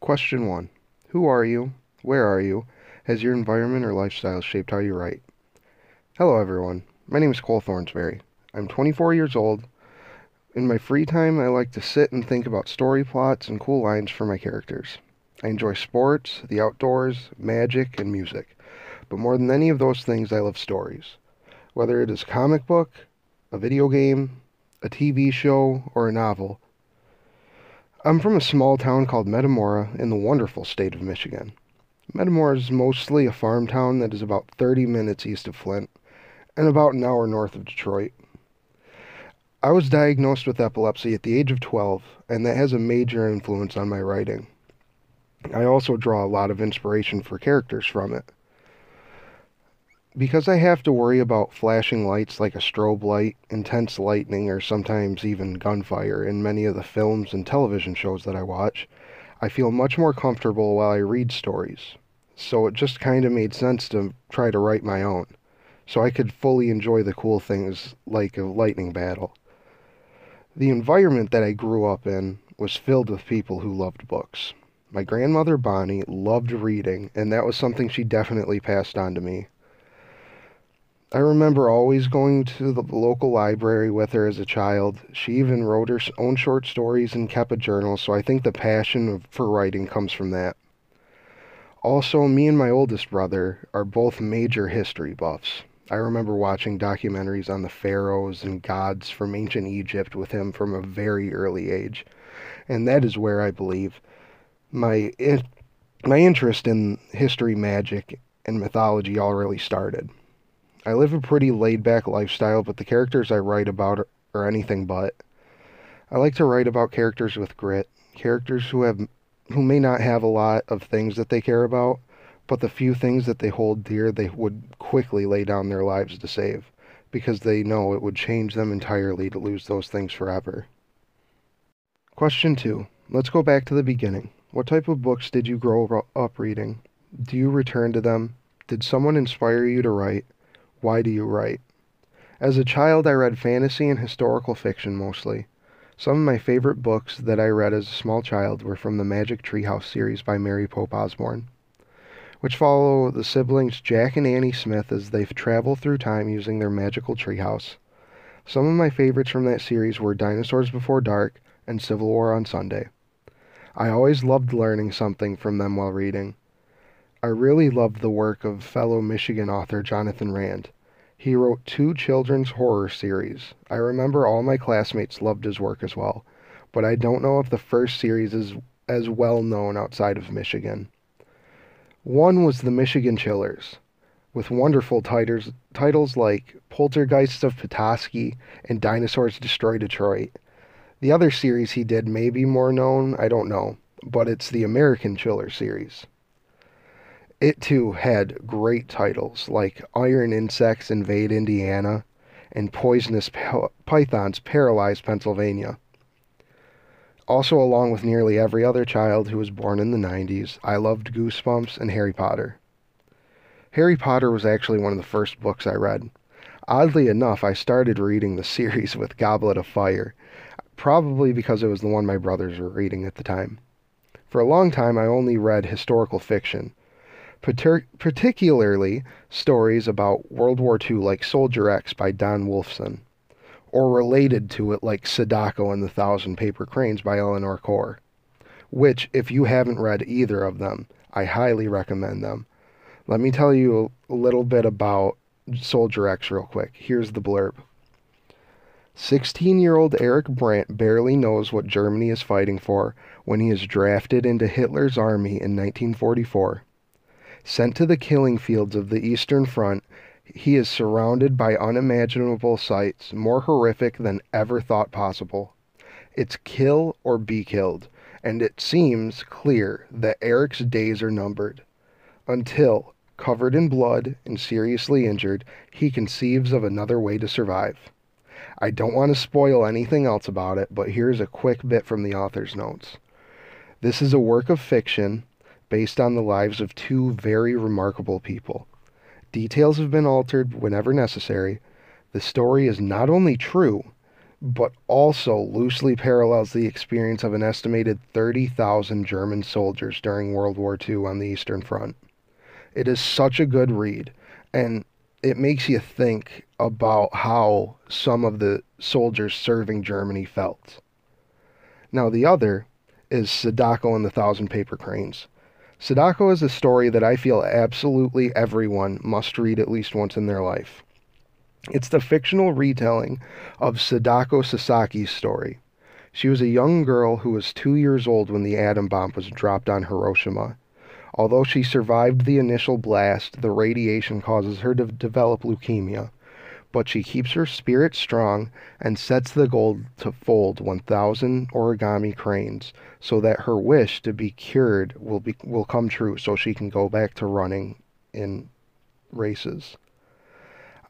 Question 1 Who are you? Where are you? Has your environment or lifestyle shaped how you write? Hello, everyone. My name is Cole Thornsberry. I'm 24 years old. In my free time, I like to sit and think about story plots and cool lines for my characters. I enjoy sports, the outdoors, magic, and music. But more than any of those things, I love stories. Whether it is a comic book, a video game, a TV show, or a novel, I'm from a small town called Metamora in the wonderful state of Michigan. Metamora is mostly a farm town that is about 30 minutes east of Flint and about an hour north of Detroit. I was diagnosed with epilepsy at the age of 12, and that has a major influence on my writing. I also draw a lot of inspiration for characters from it. Because I have to worry about flashing lights like a strobe light, intense lightning, or sometimes even gunfire in many of the films and television shows that I watch, I feel much more comfortable while I read stories. So it just kind of made sense to try to write my own, so I could fully enjoy the cool things like a lightning battle. The environment that I grew up in was filled with people who loved books. My grandmother Bonnie loved reading, and that was something she definitely passed on to me. I remember always going to the local library with her as a child. She even wrote her own short stories and kept a journal, so I think the passion for writing comes from that. Also, me and my oldest brother are both major history buffs. I remember watching documentaries on the pharaohs and gods from ancient Egypt with him from a very early age, and that is where I believe my my interest in history, magic, and mythology all really started. I live a pretty laid back lifestyle, but the characters I write about are, are anything but. I like to write about characters with grit, characters who have who may not have a lot of things that they care about, but the few things that they hold dear they would quickly lay down their lives to save, because they know it would change them entirely to lose those things forever. Question 2. Let's go back to the beginning. What type of books did you grow up reading? Do you return to them? Did someone inspire you to write? Why do you write? As a child, I read fantasy and historical fiction mostly. Some of my favorite books that I read as a small child were from the Magic Treehouse series by Mary Pope Osborne, which follow the siblings Jack and Annie Smith as they travel through time using their magical treehouse. Some of my favorites from that series were Dinosaurs Before Dark and Civil War on Sunday. I always loved learning something from them while reading. I really loved the work of fellow Michigan author Johnathan Rand. He wrote two children's horror series. I remember all my classmates loved his work as well, but I don't know if the first series is as well known outside of Michigan. One was The Michigan Chillers, with wonderful titles, titles like Poltergeists of Petoskey and Dinosaurs Destroy Detroit. The other series he did may be more known, I don't know, but it's the American Chiller series. It too had great titles like Iron Insects Invade Indiana and Poisonous Pythons Paralyze Pennsylvania. Also, along with nearly every other child who was born in the 90s, I loved Goosebumps and Harry Potter. Harry Potter was actually one of the first books I read. Oddly enough, I started reading the series with Goblet of Fire, probably because it was the one my brothers were reading at the time. For a long time, I only read historical fiction, particularly stories about World War II like Soldier X by Don Wulffson, or related to it like Sadako and the Thousand Paper Cranes by Eleanor Coerr, which, if you haven't read either of them, I highly recommend them. Let me tell you a little bit about Soldier X real quick. Here's the blurb. 16 year old Eric Brandt barely knows what Germany is fighting for when he is drafted into Hitler's army in 1944. Sent to the killing fields of the Eastern Front, he is surrounded by unimaginable sights more horrific than ever thought possible. It's kill or be killed, and it seems clear that Eric's days are numbered. Until, covered in blood and seriously injured, he conceives of another way to survive. I don't want to spoil anything else about it, but here's a quick bit from the author's notes. This is a work of fiction based on the lives of two very remarkable people. Details have been altered whenever necessary. The story is not only true, but also loosely parallels the experience of an estimated 30,000 German soldiers during World War II on the Eastern Front. It is such a good read, and it makes you think about how some of the soldiers serving Germany felt. Now, the other is Sadako and the Thousand Paper Cranes. Sadako is a story that I feel absolutely everyone must read at least once in their life. It's the fictional retelling of Sadako Sasaki's story. She was a young girl who was two years old when the atom bomb was dropped on Hiroshima. Although she survived the initial blast, the radiation causes her to develop leukemia. But she keeps her spirit strong and sets the goal to fold 1,000 origami cranes so that her wish to be cured will, be, will come true so she can go back to running in races.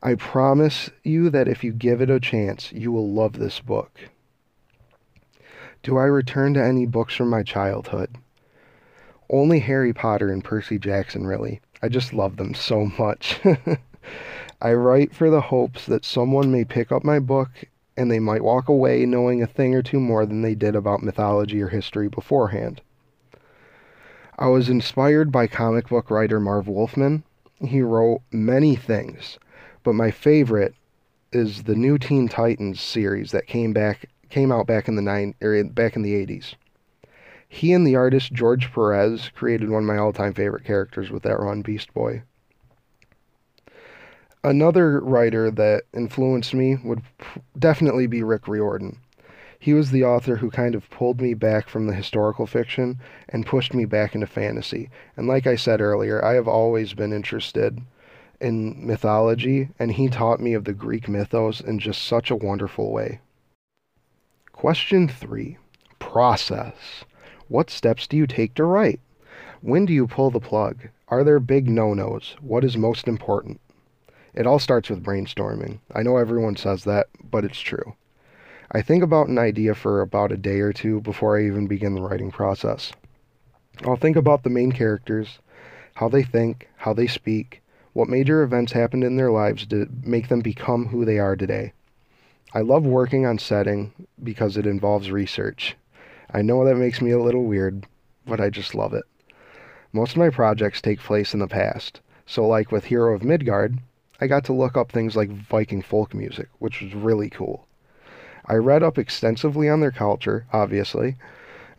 I promise you that if you give it a chance, you will love this book. Do I return to any books from my childhood? Only Harry Potter and Percy Jackson, really. I just love them so much. I write for the hopes that someone may pick up my book and they might walk away knowing a thing or two more than they did about mythology or history beforehand. I was inspired by comic book writer Marv Wolfman. He wrote many things but my favorite is the new Teen Titans series that came back came out back in the nine or back in the 80s. He and the artist George Perez created one of my all-time favorite characters with that run, Beast Boy. Another writer that influenced me would definitely be Rick Riordan. He was the author who kind of pulled me back from the historical fiction and pushed me back into fantasy. And like I said earlier, I have always been interested in mythology, and he taught me of the Greek mythos in just such a wonderful way. Question 3 Process. What steps do you take to write? When do you pull the plug? Are there big no nos? What is most important? It all starts with brainstorming. I know everyone says that, but it's true. I think about an idea for about a day or two before I even begin the writing process. I'll think about the main characters, how they think, how they speak, what major events happened in their lives to make them become who they are today. I love working on setting because it involves research. I know that makes me a little weird, but I just love it. Most of my projects take place in the past, so like with Hero of Midgard, I got to look up things like Viking folk music, which was really cool. I read up extensively on their culture, obviously,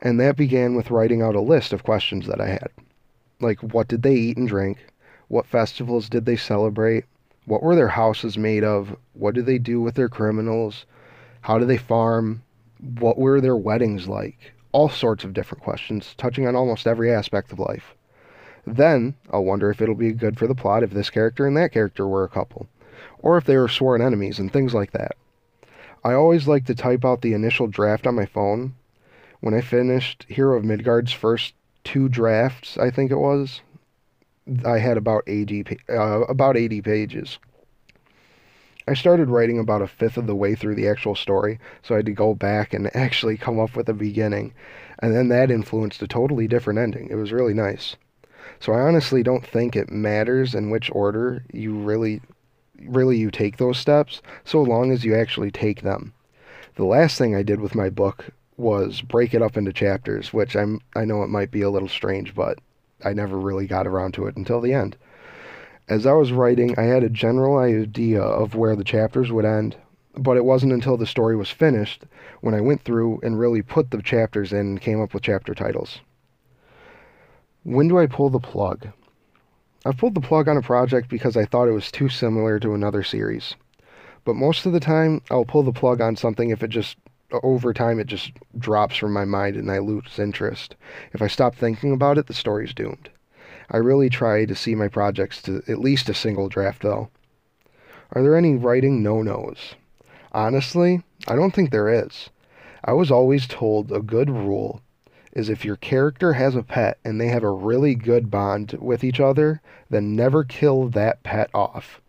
and that began with writing out a list of questions that I had. Like, what did they eat and drink? What festivals did they celebrate? What were their houses made of? What did they do with their criminals? How did they farm? What were their weddings like? All sorts of different questions, touching on almost every aspect of life. Then, I'll wonder if it'll be good for the plot if this character and that character were a couple, or if they were sworn enemies and things like that. I always like to type out the initial draft on my phone. When I finished Hero of Midgard's first two drafts, I think it was, I had about 80 uh, about 80 pages. I started writing about a fifth of the way through the actual story, so I had to go back and actually come up with a beginning, and then that influenced a totally different ending. It was really nice. So I honestly don't think it matters in which order you really really you take those steps, so long as you actually take them. The last thing I did with my book was break it up into chapters, which I'm I know it might be a little strange, but I never really got around to it until the end. As I was writing, I had a general idea of where the chapters would end, but it wasn't until the story was finished when I went through and really put the chapters in and came up with chapter titles. When do I pull the plug? I've pulled the plug on a project because I thought it was too similar to another series. But most of the time, I'll pull the plug on something if it just over time it just drops from my mind and I lose interest. If I stop thinking about it, the story's doomed. I really try to see my projects to at least a single draft though. Are there any writing no-nos? Honestly, I don't think there is. I was always told a good rule is if your character has a pet and they have a really good bond with each other, then never kill that pet off.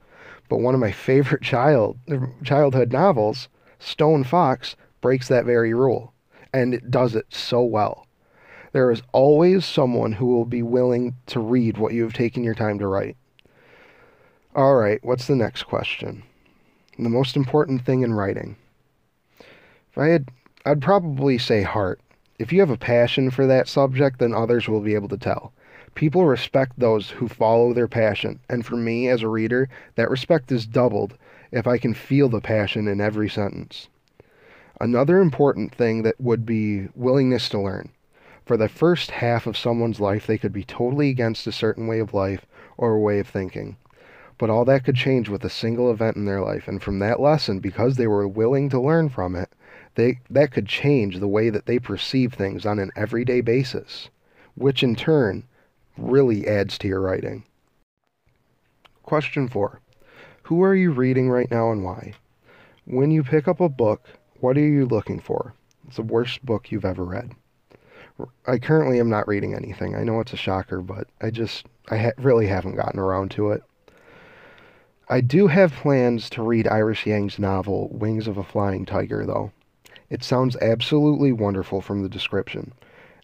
But one of my favorite child childhood novels, Stone Fox, breaks that very rule, and it does it so well. There is always someone who will be willing to read what you have taken your time to write. All right, what's the next question? The most important thing in writing. If I had, I'd probably say heart. If you have a passion for that subject, then others will be able to tell. People respect those who follow their passion, and for me as a reader, that respect is doubled if I can feel the passion in every sentence. Another important thing that would be willingness to learn. For the first half of someone's life, they could be totally against a certain way of life or a way of thinking. But all that could change with a single event in their life, and from that lesson, because they were willing to learn from it, they, that could change the way that they perceive things on an everyday basis, which in turn really adds to your writing. Question 4. Who are you reading right now and why? When you pick up a book, what are you looking for? It's the worst book you've ever read. I currently am not reading anything. I know it's a shocker, but I just, I ha- really haven't gotten around to it. I do have plans to read Iris Yang's novel, Wings of a Flying Tiger, though. It sounds absolutely wonderful from the description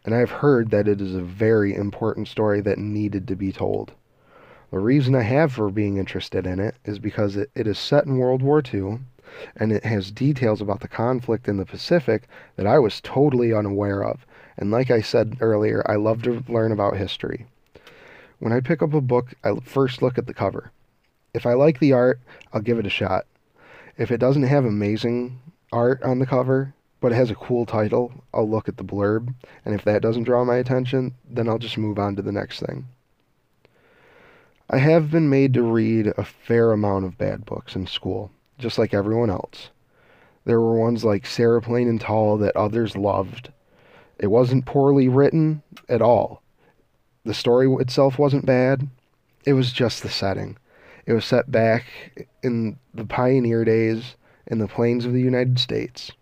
and I've heard that it is a very important story that needed to be told. The reason I have for being interested in it is because it, it is set in World War II and it has details about the conflict in the Pacific that I was totally unaware of. And like I said earlier, I love to learn about history. When I pick up a book, I first look at the cover. If I like the art, I'll give it a shot. If it doesn't have amazing art on the cover, but it has a cool title, I'll look at the blurb, and if that doesn't draw my attention, then I'll just move on to the next thing. I have been made to read a fair amount of bad books in school, just like everyone else. There were ones like Sarah Plain and Tall that others loved. It wasn't poorly written at all. The story itself wasn't bad. It was just the setting. It was set back in the pioneer days in the plains of the United States.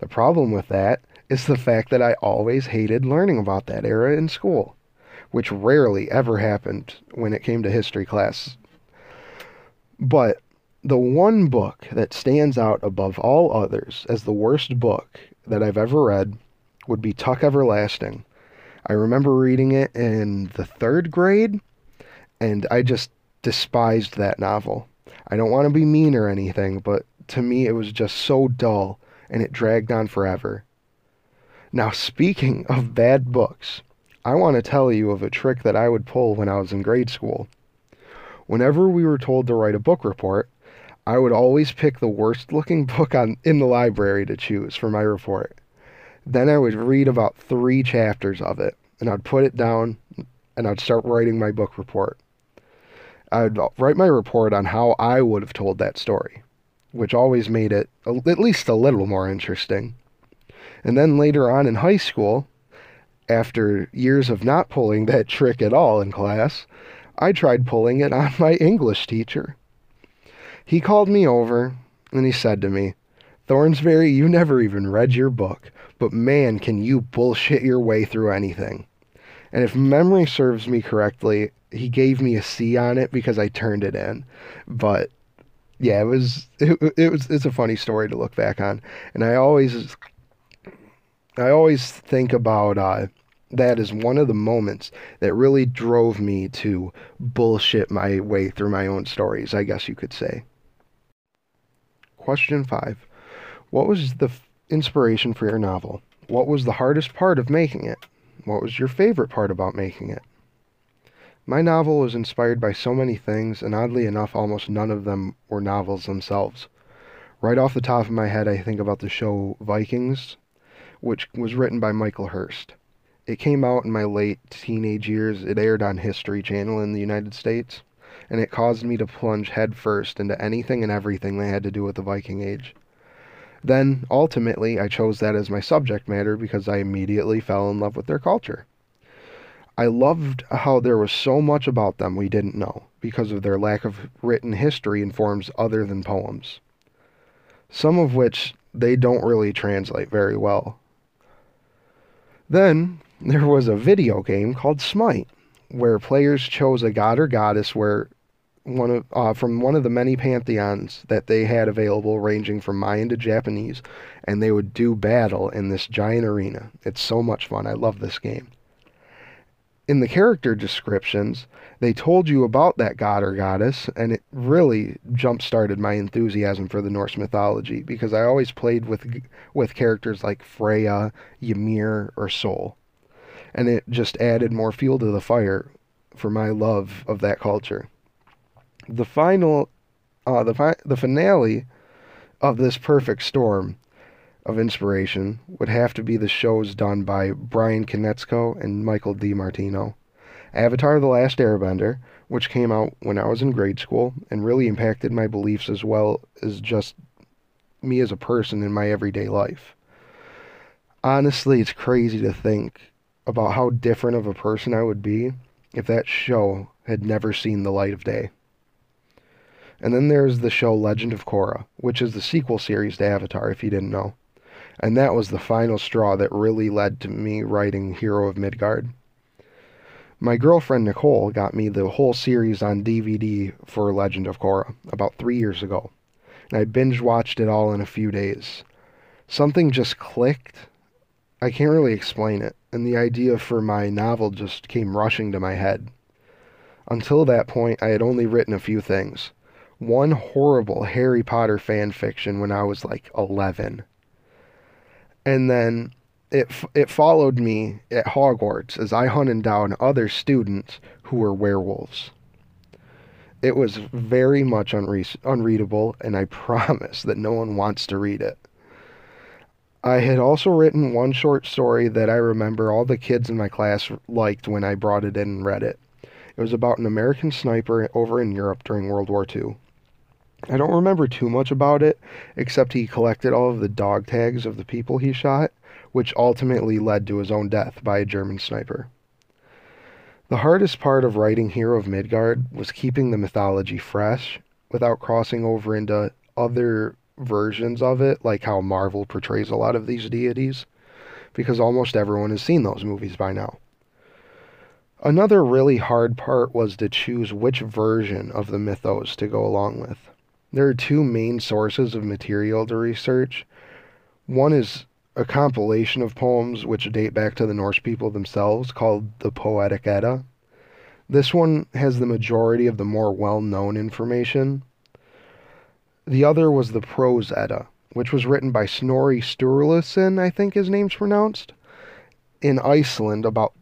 The problem with that is the fact that I always hated learning about that era in school, which rarely ever happened when it came to history class. But the one book that stands out above all others as the worst book that I've ever read would be Tuck Everlasting. I remember reading it in the third grade, and I just despised that novel. I don't want to be mean or anything, but to me it was just so dull and it dragged on forever. Now, speaking of bad books, I want to tell you of a trick that I would pull when I was in grade school. Whenever we were told to write a book report, I would always pick the worst looking book on, in the library to choose for my report. Then I would read about three chapters of it, and I'd put it down, and I'd start writing my book report. I'd write my report on how I would have told that story which always made it a, at least a little more interesting. And then later on in high school, after years of not pulling that trick at all in class, I tried pulling it on my English teacher. He called me over and he said to me, Thornsberry, you never even read your book, but man, can you bullshit your way through anything. And if memory serves me correctly, he gave me a C on it because I turned it in. But yeah, it was it, it was it's a funny story to look back on, and I always I always think about uh, that as one of the moments that really drove me to bullshit my way through my own stories. I guess you could say. Question five: What was the f- inspiration for your novel? What was the hardest part of making it? What was your favorite part about making it? My novel was inspired by so many things, and oddly enough, almost none of them were novels themselves. Right off the top of my head, I think about the show Vikings, which was written by Michael Hirst. It came out in my late teenage years. It aired on History Channel in the United States, and it caused me to plunge headfirst into anything and everything that had to do with the Viking Age. Then, ultimately, I chose that as my subject matter because I immediately fell in love with their culture. I loved how there was so much about them we didn't know because of their lack of written history in forms other than poems, some of which they don't really translate very well. Then there was a video game called Smite, where players chose a god or goddess where one of uh, from one of the many pantheons that they had available, ranging from Mayan to Japanese, and they would do battle in this giant arena. It's so much fun. I love this game in the character descriptions, they told you about that god or goddess, and it really jump started my enthusiasm for the Norse mythology because I always played with with characters like Freya, Ymir, or Sol, and it just added more fuel to the fire for my love of that culture. The final, uh, the fi- the finale of this perfect storm of inspiration would have to be the shows done by Bryan Konietzko and Michael DiMartino. Avatar The Last Airbender, which came out when I was in grade school and really impacted my beliefs as well as just me as a person in my everyday life. Honestly, it's crazy to think about how different of a person I would be if that show had never seen the light of day. And then there's the show Legend of Korra, which is the sequel series to Avatar, if you didn't know. And that was the final straw that really led to me writing Hero of Midgard. My girlfriend Nicole got me the whole series on DVD for Legend of Korra about three years ago, and I binge watched it all in a few days. Something just clicked. I can't really explain it, and the idea for my novel just came rushing to my head. Until that point, I had only written a few things. One horrible Harry Potter fan fiction when I was like 11 and then it it followed me at Hogwarts as I hunted down other students who were werewolves. It was very much unre- unreadable, and I promise that no one wants to read it. I had also written one short story that I remember all the kids in my class liked when I brought it in and read it. It was about an American sniper over in Europe during World War II. I don't remember too much about it, except he collected all of the dog tags of the people he shot, which ultimately led to his own death by a German sniper. The hardest part of writing Hero of Midgard was keeping the mythology fresh without crossing over into other versions of it, like how Marvel portrays a lot of these deities, because almost everyone has seen those movies by now. Another really hard part was to choose which version of the mythos to go along with. There are two main sources of material to research. One is a compilation of poems which date back to the Norse people themselves called the Poetic Edda. This one has the majority of the more well known information. The other was the Prose Edda, which was written by Snorri Sturluson, I think his name's pronounced, in Iceland about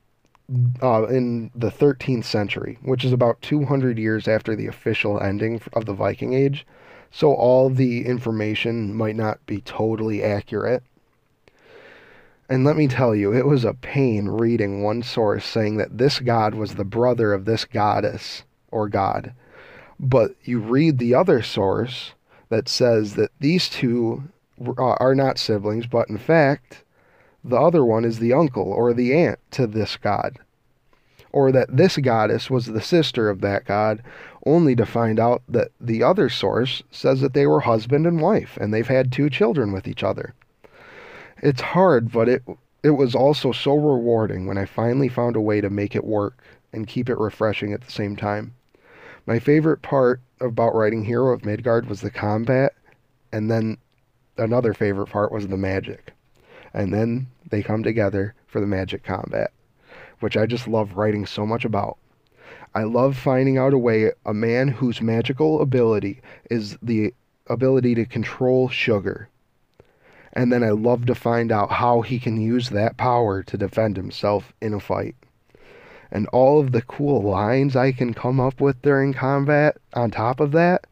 uh, in the 13th century, which is about 200 years after the official ending of the Viking Age so all the information might not be totally accurate. And let me tell you, it was a pain reading one source saying that this god was the brother of this goddess or god. But you read the other source that says that these two are not siblings, but in fact, the other one is the uncle or the aunt to this god. Or that this goddess was the sister of that god, only to find out that the other source says that they were husband and wife and they've had two children with each other. It's hard, but it it was also so rewarding when I finally found a way to make it work and keep it refreshing at the same time. My favorite part about writing Hero of Midgard was the combat, and then another favorite part was the magic. And then they come together for the magic combat, which I just love writing so much about. I love finding out a way a man whose magical ability is the ability to control sugar. And then I love to find out how he can use that power to defend himself in a fight. And all of the cool lines I can come up with during combat on top of that,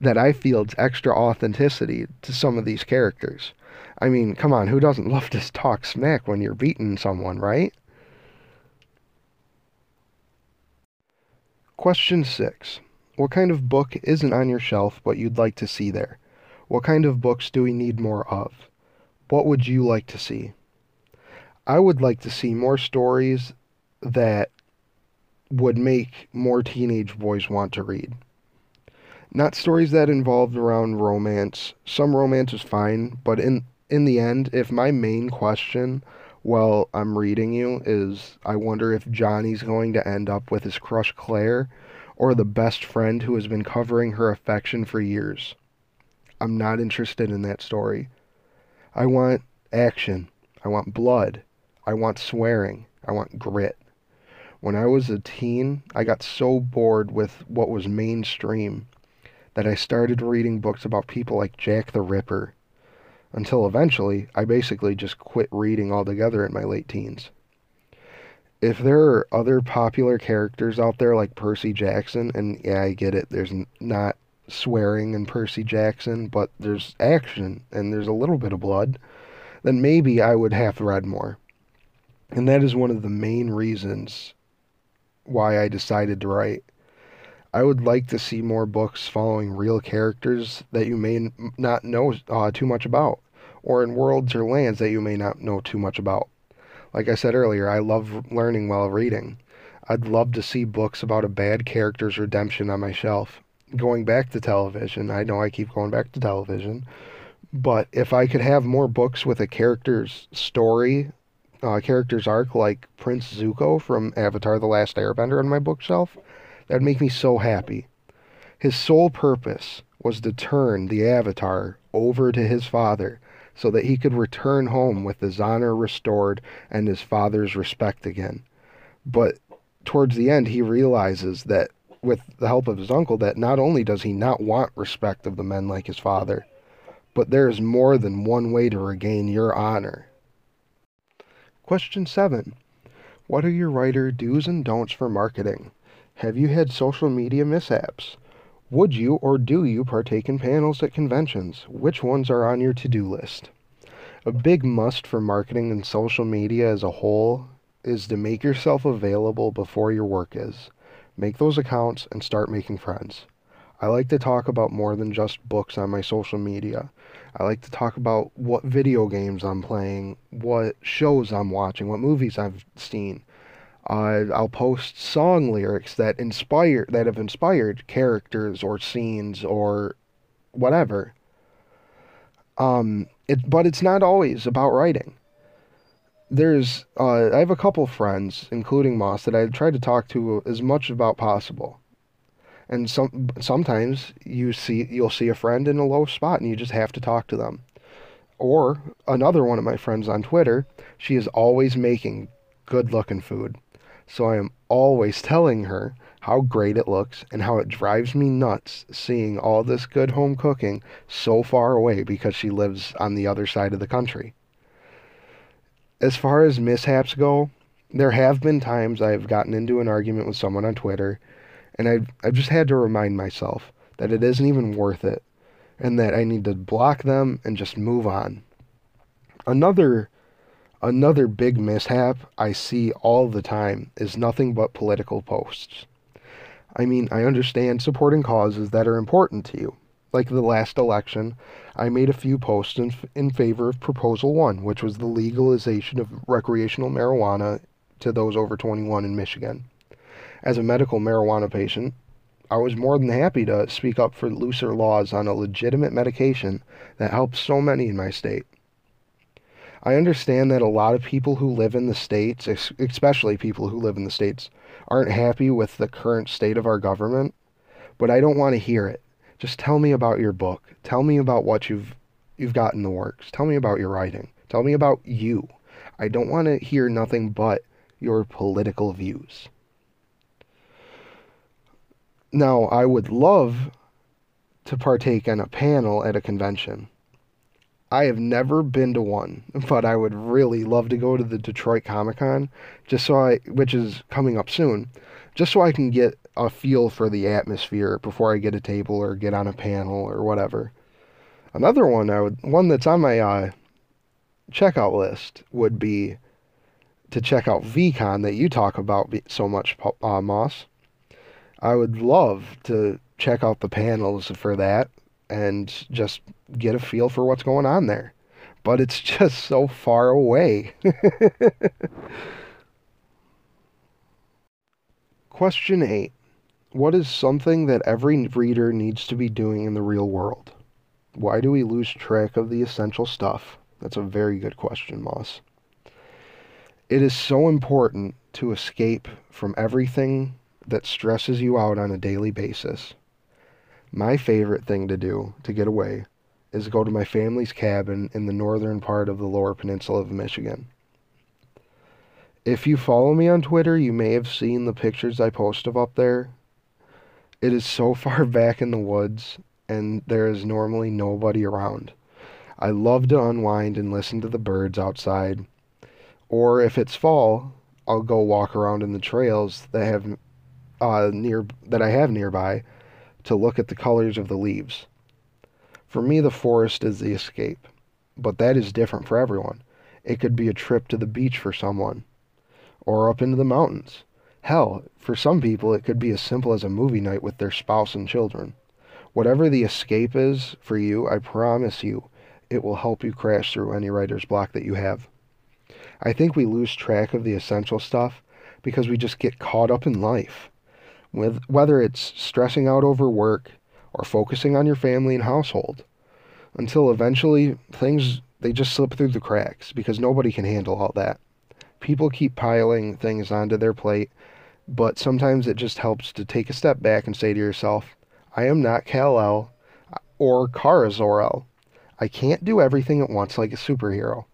that I feel extra authenticity to some of these characters. I mean, come on, who doesn't love to talk smack when you're beating someone, right? Question 6. What kind of book isn't on your shelf but you'd like to see there? What kind of books do we need more of? What would you like to see? I would like to see more stories that would make more teenage boys want to read. Not stories that involved around romance. Some romance is fine, but in in the end, if my main question while I'm reading you is I wonder if Johnny's going to end up with his crush Claire or the best friend who has been covering her affection for years. I'm not interested in that story. I want action. I want blood. I want swearing. I want grit. When I was a teen, I got so bored with what was mainstream that I started reading books about people like Jack the Ripper until eventually I basically just quit reading altogether in my late teens. If there are other popular characters out there like Percy Jackson, and yeah, I get it, there's not swearing in Percy Jackson, but there's action and there's a little bit of blood, then maybe I would have read more. And that is one of the main reasons why I decided to write. I would like to see more books following real characters that you may not know uh, too much about, or in worlds or lands that you may not know too much about. Like I said earlier, I love learning while reading. I'd love to see books about a bad character's redemption on my shelf. Going back to television, I know I keep going back to television, but if I could have more books with a character's story, uh, character's arc, like Prince Zuko from Avatar The Last Airbender on my bookshelf, That'd make me so happy. His sole purpose was to turn the Avatar over to his father so that he could return home with his honor restored and his father's respect again. But towards the end, he realizes that with the help of his uncle, that not only does he not want respect of the men like his father, but there is more than one way to regain your honor. Question 7. What are your writer do's and don'ts for marketing? Have you had social media mishaps? Would you or do you partake in panels at conventions? Which ones are on your to do list? A big must for marketing and social media as a whole is to make yourself available before your work is. Make those accounts and start making friends. I like to talk about more than just books on my social media. I like to talk about what video games I'm playing, what shows I'm watching, what movies I've seen. Uh, I'll post song lyrics that inspire that have inspired characters or scenes or whatever. Um, it but it's not always about writing. There's uh, I have a couple friends, including Moss, that I try to talk to as much about possible. And some sometimes you see you'll see a friend in a low spot and you just have to talk to them. Or another one of my friends on Twitter, she is always making good looking food. So I am always telling her how great it looks and how it drives me nuts seeing all this good home cooking so far away because she lives on the other side of the country. As far as mishaps go, there have been times I've gotten into an argument with someone on Twitter and I've, I've just had to remind myself that it isn't even worth it and that I need to block them and just move on. Another Another big mishap I see all the time is nothing but political posts. I mean, I understand supporting causes that are important to you. Like the last election, I made a few posts in, in favor of Proposal 1, which was the legalization of recreational marijuana to those over 21 in Michigan. As a medical marijuana patient, I was more than happy to speak up for looser laws on a legitimate medication that helps so many in my state. I understand that a lot of people who live in the States, especially people who live in the States, aren't happy with the current state of our government, but I don't want to hear it. Just tell me about your book. Tell me about what you've you've got in the works. Tell me about your writing. Tell me about you. I don't want to hear nothing but your political views. Now, I would love to partake in a panel at a convention. I have never been to one, but I would really love to go to the Detroit Comic Con, just so I, which is coming up soon, just so I can get a feel for the atmosphere before I get a table or get on a panel or whatever. Another one I would, one that's on my uh, checkout list would be to check out VCon that you talk about so much, uh, Moss. I would love to check out the panels for that and just get a feel for what's going on there. But it's just so far away. Question 8 What is something that every reader needs to be doing in the real world? Why do we lose track of the essential stuff? That's a very good question, Moss. It is so important to escape from everything that stresses you out on a daily basis my favorite thing to do to get away is go to my family's cabin in the northern part of the lower peninsula of Michigan. If you follow me on Twitter, you may have seen the pictures I post of up there. It is so far back in the woods, and there is normally nobody around. I love to unwind and listen to the birds outside. Or if it's fall, I'll go walk around in the trails that have uh, near that I have nearby to look at the colors of the leaves. For me, the forest is the escape, but that is different for everyone. It could be a trip to the beach for someone, or up into the mountains. Hell, for some people, it could be as simple as a movie night with their spouse and children. Whatever the escape is for you, I promise you, it will help you crash through any writer's block that you have. I think we lose track of the essential stuff because we just get caught up in life. With whether it's stressing out over work or focusing on your family and household until eventually things they just slip through the cracks because nobody can handle all that. People keep piling things onto their plate, but sometimes it just helps to take a step back and say to yourself, I am not Kal-El or Kara Zor-El. I can't do everything at once like a superhero.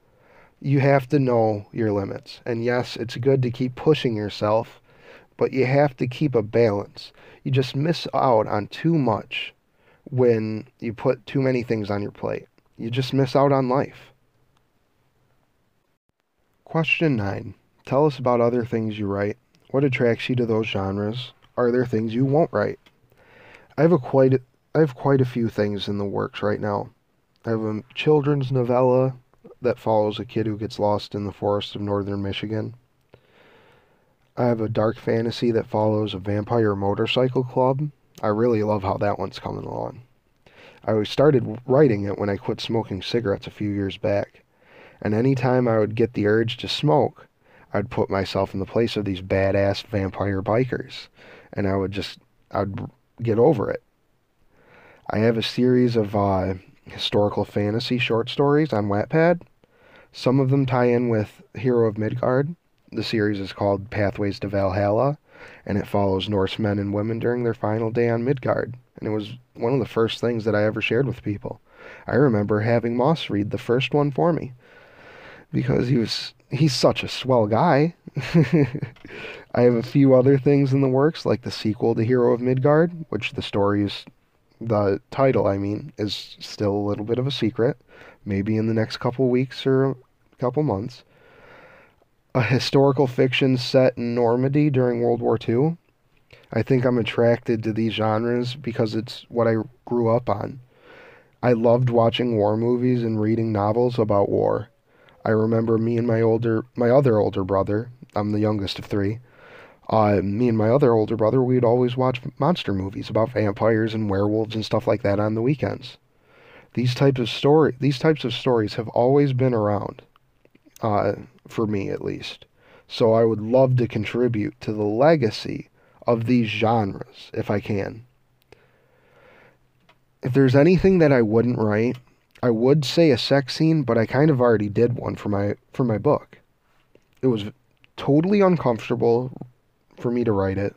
You have to know your limits. And yes, it's good to keep pushing yourself, but you have to keep a balance. You just miss out on too much when you put too many things on your plate. You just miss out on life. Question 9. Tell us about other things you write. What attracts you to those genres? Are there things you won't write? I have a quite I have quite a few things in the works right now. I have a children's novella that follows a kid who gets lost in the forests of northern Michigan. I have a dark fantasy that follows a vampire motorcycle club. I really love how that one's coming along. I started writing it when I quit smoking cigarettes a few years back. And any time I would get the urge to smoke, I'd put myself in the place of these badass vampire bikers. And I would just, I'd get over it. I have a series of uh, historical fantasy short stories on Wattpad. Some of them tie in with Hero of Midgard. The series is called Pathways to Valhalla, and it follows Norse men and women during their final day on Midgard. And it was one of the first things that I ever shared with people. I remember having Moss read the first one for me because he was he's such a swell guy. I have a few other things in the works, like the sequel to Hero of Midgard, which the story is the title, I mean, is still a little bit of a secret. Maybe in the next couple weeks or couple months. A historical fiction set in Normandy during World War II. I think I'm attracted to these genres because it's what I grew up on. I loved watching war movies and reading novels about war. I remember me and my older my other older brother, I'm the youngest of 3 uh, me and my other older brother, we'd always watch monster movies about vampires and werewolves and stuff like that on the weekends. These types of story, these types of stories have always been around, uh, for me at least. So I would love to contribute to the legacy of these genres if I can. If there's anything that I wouldn't write, I would say a sex scene, but I kind of already did one for my for my book. It was totally uncomfortable, for me to write it,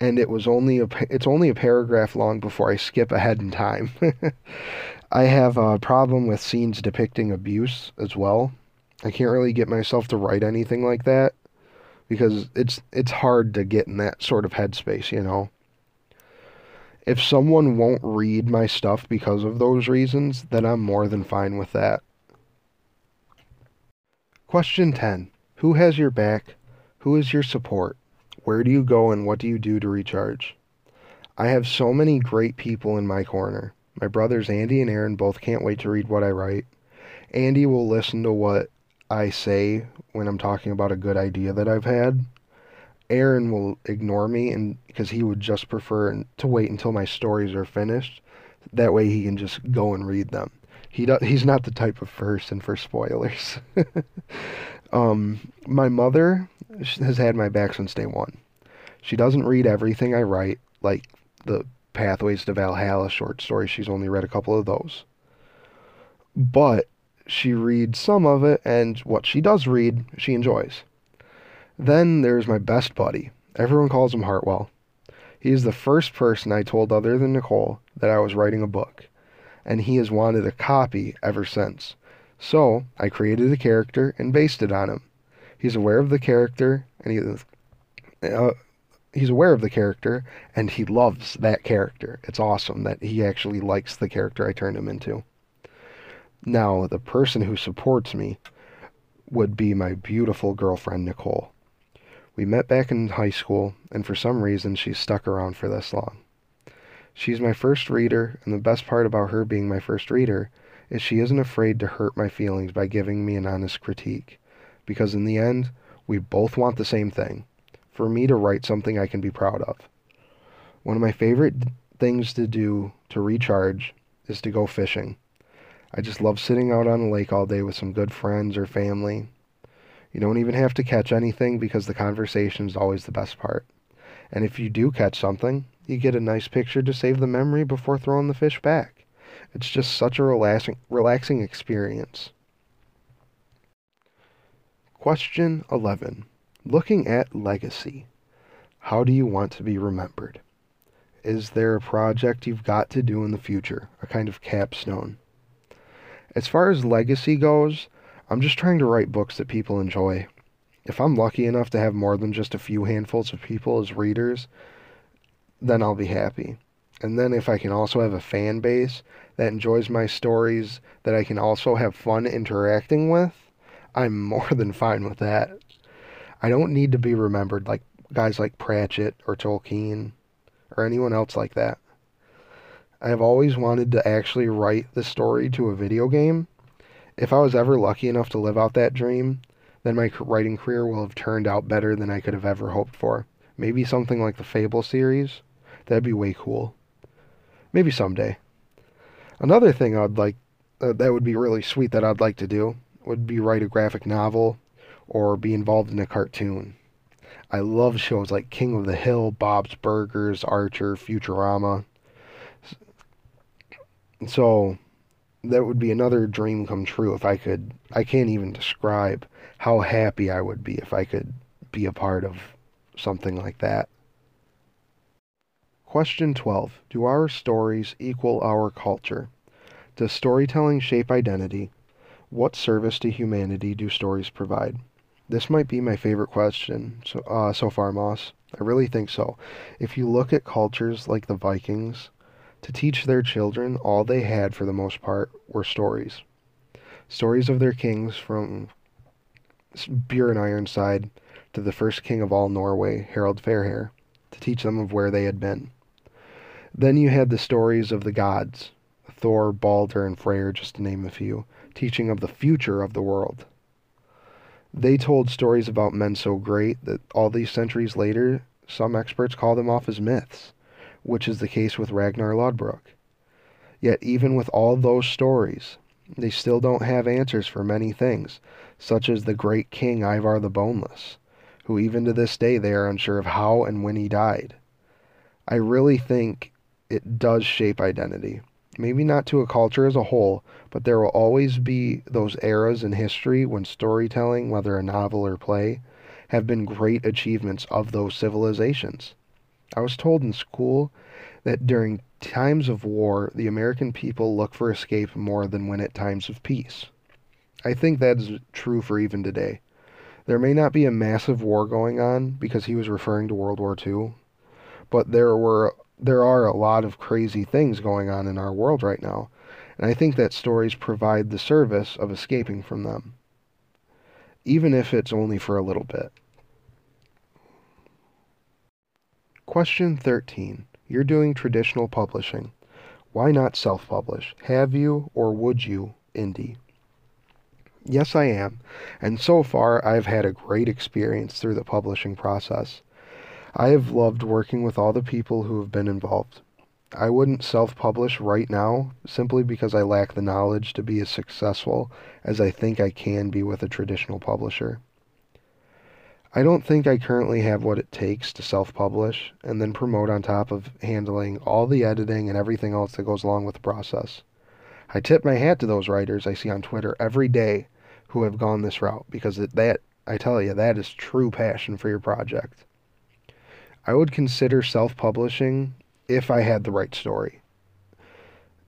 and it was only a it's only a paragraph long before I skip ahead in time. I have a problem with scenes depicting abuse as well. I can't really get myself to write anything like that because it's it's hard to get in that sort of headspace, you know. If someone won't read my stuff because of those reasons, then I'm more than fine with that. Question 10. Who has your back? Who is your support? Where do you go and what do you do to recharge? I have so many great people in my corner. My brothers Andy and Aaron both can't wait to read what I write. Andy will listen to what I say when I'm talking about a good idea that I've had. Aaron will ignore me and because he would just prefer to wait until my stories are finished. That way he can just go and read them. He do, he's not the type of person for spoilers. um, my mother has had my back since day one. She doesn't read everything I write, like the Pathways to Valhalla short story. She's only read a couple of those. But she reads some of it, and what she does read, she enjoys. Then there's my best buddy. Everyone calls him Hartwell. He is the first person I told other than Nicole that I was writing a book, and he has wanted a copy ever since. So I created a character and based it on him. He's aware of the character, and he uh, he's aware of the character, and he loves that character. It's awesome that he actually likes the character I turned him into. Now, the person who supports me would be my beautiful girlfriend Nicole. We met back in high school, and for some reason she's stuck around for this long. She's my first reader, and the best part about her being my first reader is she isn't afraid to hurt my feelings by giving me an honest critique. Because in the end, we both want the same thing for me to write something I can be proud of. One of my favorite things to do to recharge is to go fishing. I just love sitting out on a lake all day with some good friends or family. You don't even have to catch anything because the conversation is always the best part. And if you do catch something, you get a nice picture to save the memory before throwing the fish back. It's just such a relaxing, relaxing experience. Question 11. Looking at legacy. How do you want to be remembered? Is there a project you've got to do in the future, a kind of capstone? As far as legacy goes, I'm just trying to write books that people enjoy. If I'm lucky enough to have more than just a few handfuls of people as readers, then I'll be happy. And then if I can also have a fan base that enjoys my stories that I can also have fun interacting with, I'm more than fine with that. I don't need to be remembered like guys like Pratchett or Tolkien or anyone else like that. I have always wanted to actually write the story to a video game. If I was ever lucky enough to live out that dream, then my writing career will have turned out better than I could have ever hoped for. Maybe something like the Fable series. That'd be way cool. Maybe someday. Another thing I'd like uh, that would be really sweet that I'd like to do would be write a graphic novel or be involved in a cartoon. I love shows like King of the Hill, Bob's Burgers, Archer, Futurama. So that would be another dream come true if I could. I can't even describe how happy I would be if I could be a part of something like that. Question 12. Do our stories equal our culture? Does storytelling shape identity? What service to humanity do stories provide? This might be my favorite question so, uh, so far, Moss. I really think so. If you look at cultures like the Vikings, to teach their children, all they had for the most part were stories. Stories of their kings from Bjorn Ironside to the first king of all Norway, Harald Fairhair, to teach them of where they had been. Then you had the stories of the gods, Thor, Balder, and Freyr, just to name a few, teaching of the future of the world. They told stories about men so great that all these centuries later, some experts call them off as myths which is the case with Ragnar Lodbrok. Yet, even with all those stories, they still don't have answers for many things, such as the great king Ivar the Boneless, who even to this day they are unsure of how and when he died. I really think it does shape identity. Maybe not to a culture as a whole, but there will always be those eras in history when storytelling, whether a novel or play, have been great achievements of those civilizations. I was told in school that during times of war, the American people look for escape more than when at times of peace. I think that's true for even today. There may not be a massive war going on because he was referring to World War II, but there were there are a lot of crazy things going on in our world right now, and I think that stories provide the service of escaping from them, even if it's only for a little bit. Question 13. You're doing traditional publishing. Why not self publish? Have you or would you indie? Yes, I am, and so far I've had a great experience through the publishing process. I have loved working with all the people who have been involved. I wouldn't self publish right now simply because I lack the knowledge to be as successful as I think I can be with a traditional publisher. I don't think I currently have what it takes to self publish and then promote on top of handling all the editing and everything else that goes along with the process. I tip my hat to those writers I see on Twitter every day who have gone this route because that, I tell you, that is true passion for your project. I would consider self publishing if I had the right story.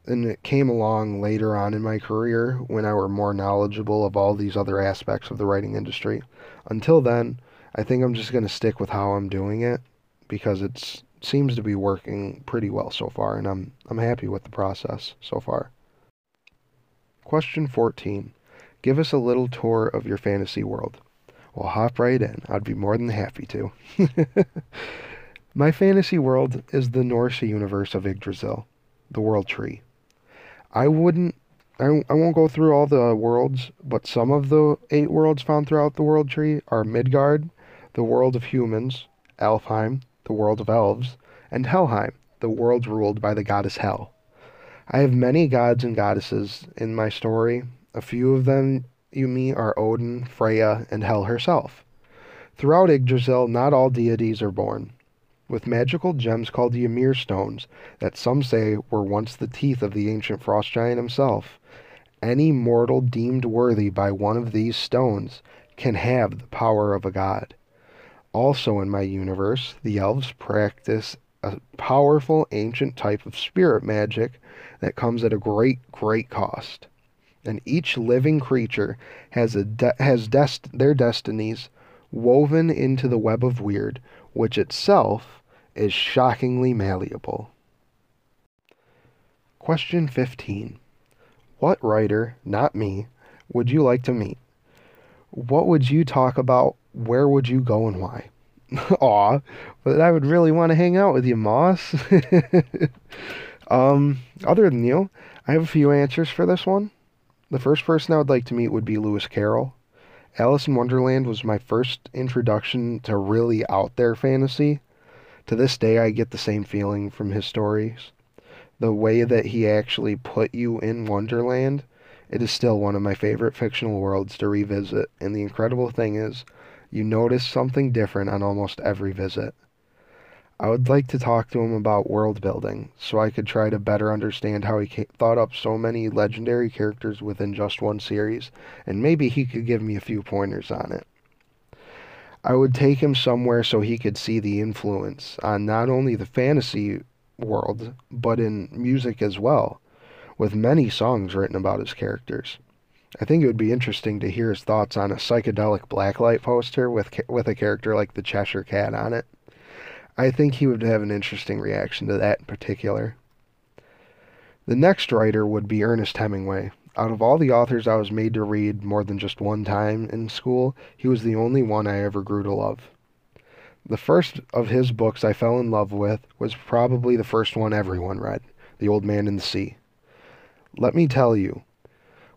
and it came along later on in my career when I were more knowledgeable of all these other aspects of the writing industry. Until then, I think I'm just going to stick with how I'm doing it because it seems to be working pretty well so far and I'm I'm happy with the process so far. Question 14. Give us a little tour of your fantasy world. Well, hop right in. I'd be more than happy to. My fantasy world is the Norse universe of Yggdrasil, the World Tree. I wouldn't, I, I won't go through all the worlds, but some of the eight worlds found throughout the World Tree are Midgard, the world of humans, Alfheim, the world of elves, and Helheim, the world ruled by the goddess Hel. I have many gods and goddesses in my story. A few of them you meet are Odin, Freya, and Hel herself. Throughout Yggdrasil, not all deities are born with magical gems called the Ymir stones that some say were once the teeth of the ancient frost giant himself. Any mortal deemed worthy by one of these stones can have the power of a god. Also in my universe, the elves practice a powerful ancient type of spirit magic that comes at a great, great cost. And each living creature has a de- has dest- their destinies woven into the web of weird, which itself is shockingly malleable. Question 15. What writer, not me, would you like to meet? What would you talk about? Where would you go and why? Aw, but I would really want to hang out with you, Moss. um, other than you, I have a few answers for this one. The first person I would like to meet would be Lewis Carroll. Alice in Wonderland was my first introduction to really out there fantasy. To this day, I get the same feeling from his stories. The way that he actually put you in Wonderland, it is still one of my favorite fictional worlds to revisit. And the incredible thing is, you notice something different on almost every visit. I would like to talk to him about world building so I could try to better understand how he thought up so many legendary characters within just one series, and maybe he could give me a few pointers on it. I would take him somewhere so he could see the influence on not only the fantasy world, but in music as well, with many songs written about his characters. I think it would be interesting to hear his thoughts on a psychedelic blacklight poster with with a character like the Cheshire Cat on it. I think he would have an interesting reaction to that in particular. The next writer would be Ernest Hemingway. Out of all the authors I was made to read more than just one time in school, he was the only one I ever grew to love. The first of his books I fell in love with was probably the first one everyone read, The Old Man and the Sea. Let me tell you,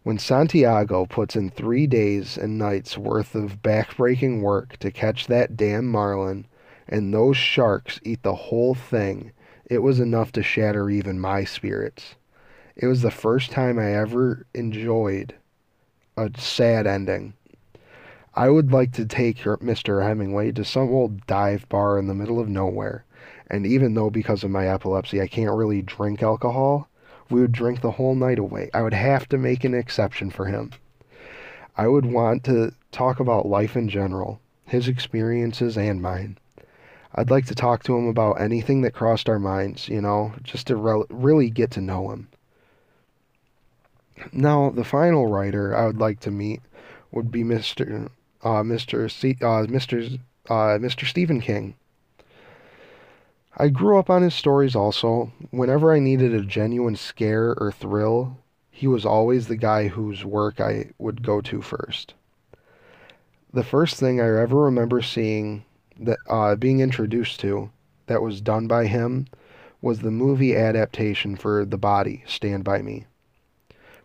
when Santiago puts in three days and nights worth of backbreaking work to catch that damn marlin, and those sharks eat the whole thing, it was enough to shatter even my spirits. It was the first time I ever enjoyed a sad ending. I would like to take Mr. Hemingway to some old dive bar in the middle of nowhere, and even though because of my epilepsy I can't really drink alcohol, we would drink the whole night away. I would have to make an exception for him. I would want to talk about life in general, his experiences and mine. I'd like to talk to him about anything that crossed our minds, you know, just to re- really get to know him. Now, the final writer I would like to meet would be Mr. Uh, Mr. C- uh, Mr. Uh, Mr. Stephen King. I grew up on his stories also. Whenever I needed a genuine scare or thrill, he was always the guy whose work I would go to first. The first thing I ever remember seeing that uh, being introduced to that was done by him was the movie adaptation for The Body, Stand By Me,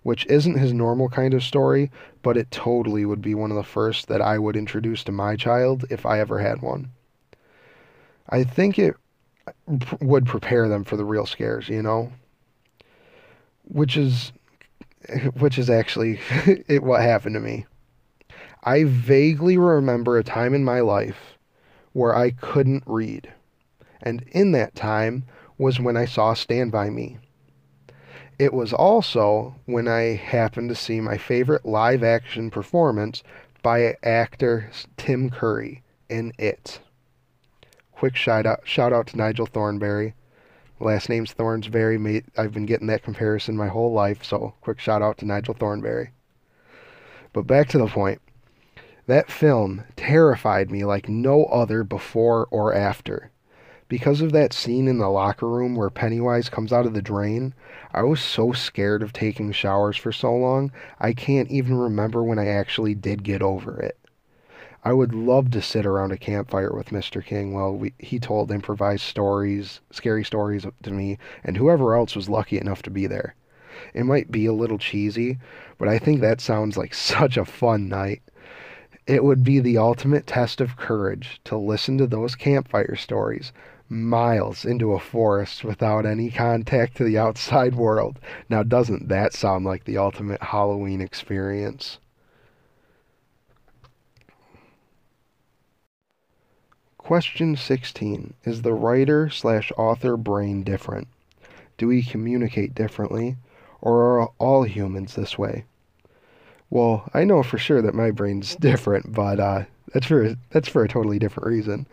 which isn't his normal kind of story, but it totally would be one of the first that I would introduce to my child if I ever had one. I think it would prepare them for the real scares, you know? Which is which is actually it, what happened to me. I vaguely remember a time in my life where I couldn't read. And in that time was when I saw Stand By Me. It was also when I happened to see my favorite live action performance by actor Tim Curry in It. Quick shout out, shout out to Nigel Thornberry. Last name's Thornsberry. Mate I've been getting that comparison my whole life, so quick shout out to Nigel Thornberry. But back to the point. That film terrified me like no other before or after. Because of that scene in the locker room where Pennywise comes out of the drain, I was so scared of taking showers for so long, I can't even remember when I actually did get over it. I would love to sit around a campfire with Mr. King while we, he told improvised stories, scary stories to me, and whoever else was lucky enough to be there. It might be a little cheesy, but I think that sounds like such a fun night. It would be the ultimate test of courage to listen to those campfire stories miles into a forest without any contact to the outside world. Now, doesn't that sound like the ultimate Halloween experience? Question 16 Is the writer slash author brain different? Do we communicate differently? Or are all humans this way? Well, I know for sure that my brain's different, but uh, that's for that's for a totally different reason.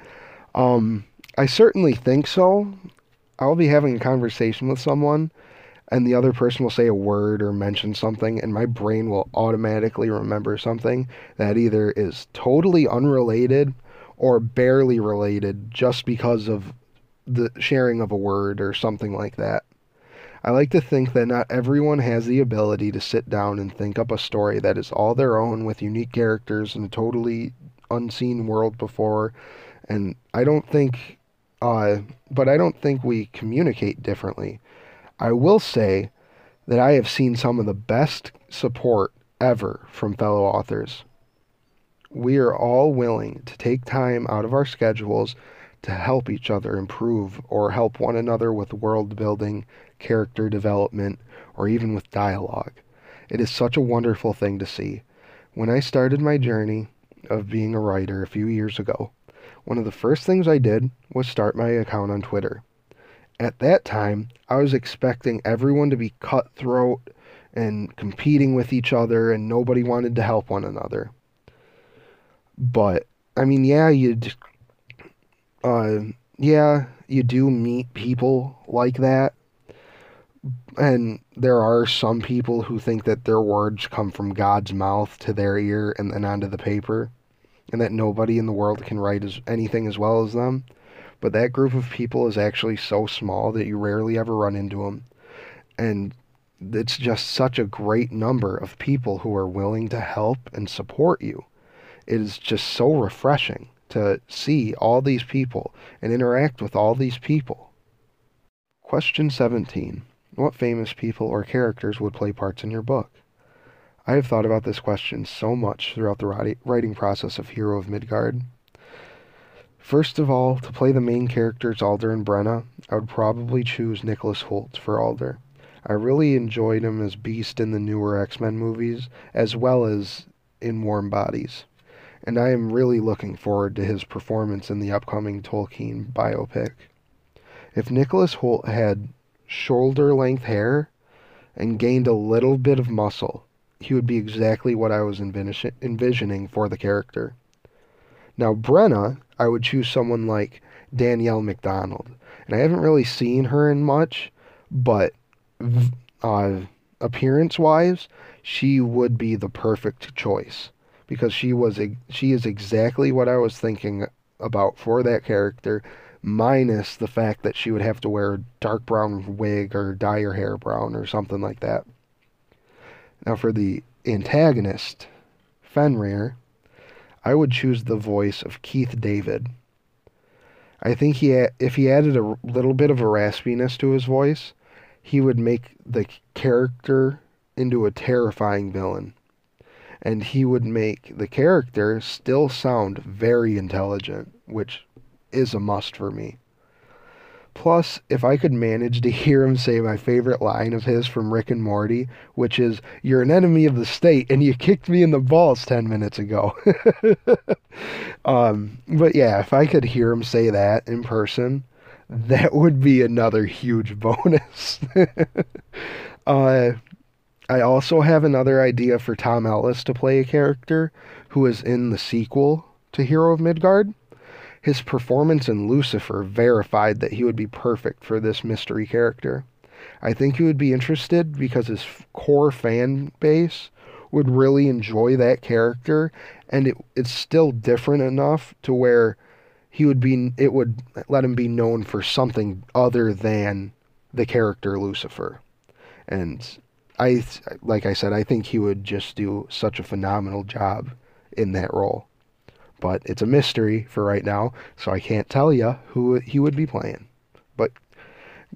Um, I certainly think so. I'll be having a conversation with someone, and the other person will say a word or mention something, and my brain will automatically remember something that either is totally unrelated or barely related just because of the sharing of a word or something like that. I like to think that not everyone has the ability to sit down and think up a story that is all their own with unique characters and a totally unseen world before. And I don't think, uh, but I don't think we communicate differently. I will say that I have seen some of the best support ever from fellow authors. We are all willing to take time out of our schedules to help each other improve or help one another with world building, character development, or even with dialogue. It is such a wonderful thing to see. When I started my journey of being a writer a few years ago, one of the first things I did was start my account on Twitter. At that time, I was expecting everyone to be cutthroat and competing with each other, and nobody wanted to help one another. But, I mean, yeah, you'd uh, yeah, you do meet people like that. And there are some people who think that their words come from God's mouth to their ear and then onto the paper, and that nobody in the world can write as, anything as well as them. But that group of people is actually so small that you rarely ever run into them. And it's just such a great number of people who are willing to help and support you. It is just so refreshing to see all these people and interact with all these people. Question 17. What famous people or characters would play parts in your book? I have thought about this question so much throughout the writing process of Hero of Midgard. First of all, to play the main characters Alder and Brenna, I would probably choose Nicholas Hoult for Alder. I really enjoyed him as Beast in the newer X Men movies, as well as in Warm Bodies and I am really looking forward to his performance in the upcoming Tolkien biopic. If Nicholas Hoult had shoulder length hair and gained a little bit of muscle, he would be exactly what I was envisioning for the character. Now, Brenna, I would choose someone like Danielle Macdonald, And I haven't really seen her in much, but uh, appearance wise, she would be the perfect choice because she was she is exactly what I was thinking about for that character, minus the fact that she would have to wear a dark brown wig or dye her hair brown or something like that. Now for the antagonist, Fenrir, I would choose the voice of Keith David. I think he if he added a little bit of a raspiness to his voice, he would make the character into a terrifying villain and he would make the character still sound very intelligent, which is a must for me. Plus, if I could manage to hear him say my favorite line of his from Rick and Morty, which is, You're an enemy of the state and you kicked me in the balls 10 minutes ago. um, but yeah, if I could hear him say that in person, that would be another huge bonus. uh, I also have another idea for Tom Ellis to play a character who is in the sequel to Hero of Midgard. His performance in Lucifer verified that he would be perfect for this mystery character. I think you would be interested because his core fan base would really enjoy that character and it, it's still different enough to where he would be it would let him be known for something other than the character Lucifer. And I like I said I think he would just do such a phenomenal job in that role. But it's a mystery for right now, so I can't tell you who he would be playing. But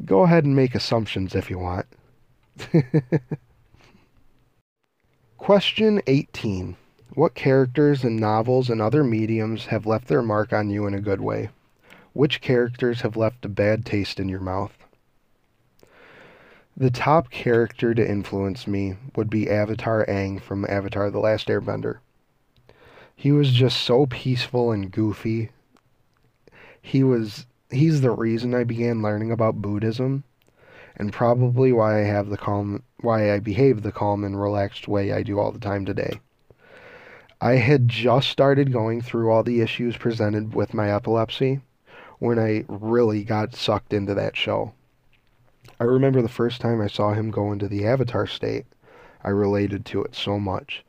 go ahead and make assumptions if you want. Question 18. What characters in novels and other mediums have left their mark on you in a good way? Which characters have left a bad taste in your mouth? The top character to influence me would be Avatar Aang from Avatar The Last Airbender. He was just so peaceful and goofy. He was he's the reason I began learning about Buddhism and probably why I have the calm why I behave the calm and relaxed way I do all the time today. I had just started going through all the issues presented with my epilepsy when I really got sucked into that show. I remember the first time I saw him go into the avatar state, I related to it so much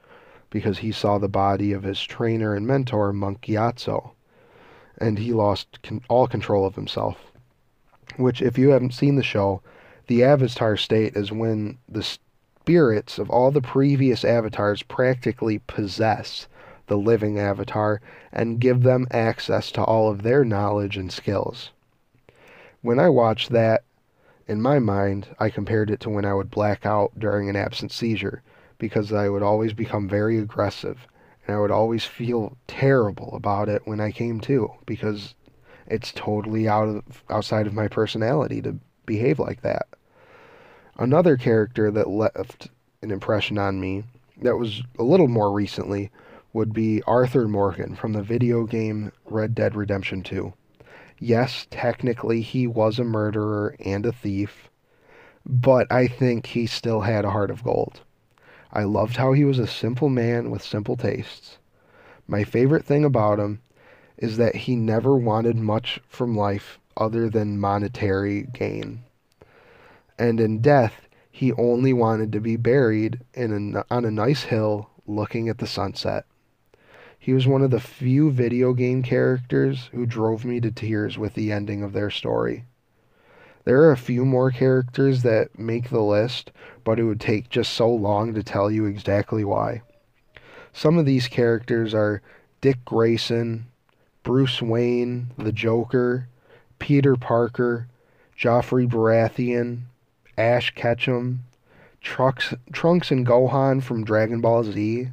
because he saw the body of his trainer and mentor, Monk Gyatso, and he lost con- all control of himself. Which, if you haven't seen the show, the avatar state is when the spirits of all the previous avatars practically possess the living avatar and give them access to all of their knowledge and skills. When I watched that, in my mind, I compared it to when I would black out during an absent seizure because I would always become very aggressive and I would always feel terrible about it when I came to because it's totally out of outside of my personality to behave like that. Another character that left an impression on me that was a little more recently would be Arthur Morgan from the video game Red Dead Redemption 2. Yes, technically he was a murderer and a thief, but I think he still had a heart of gold. I loved how he was a simple man with simple tastes. My favorite thing about him is that he never wanted much from life other than monetary gain. And in death, he only wanted to be buried in a, on a nice hill looking at the sunset. He was one of the few video game characters who drove me to tears with the ending of their story. There are a few more characters that make the list, but it would take just so long to tell you exactly why. Some of these characters are Dick Grayson, Bruce Wayne, the Joker, Peter Parker, Joffrey Baratheon, Ash Ketchum, Trunks, Trunks and Gohan from Dragon Ball Z,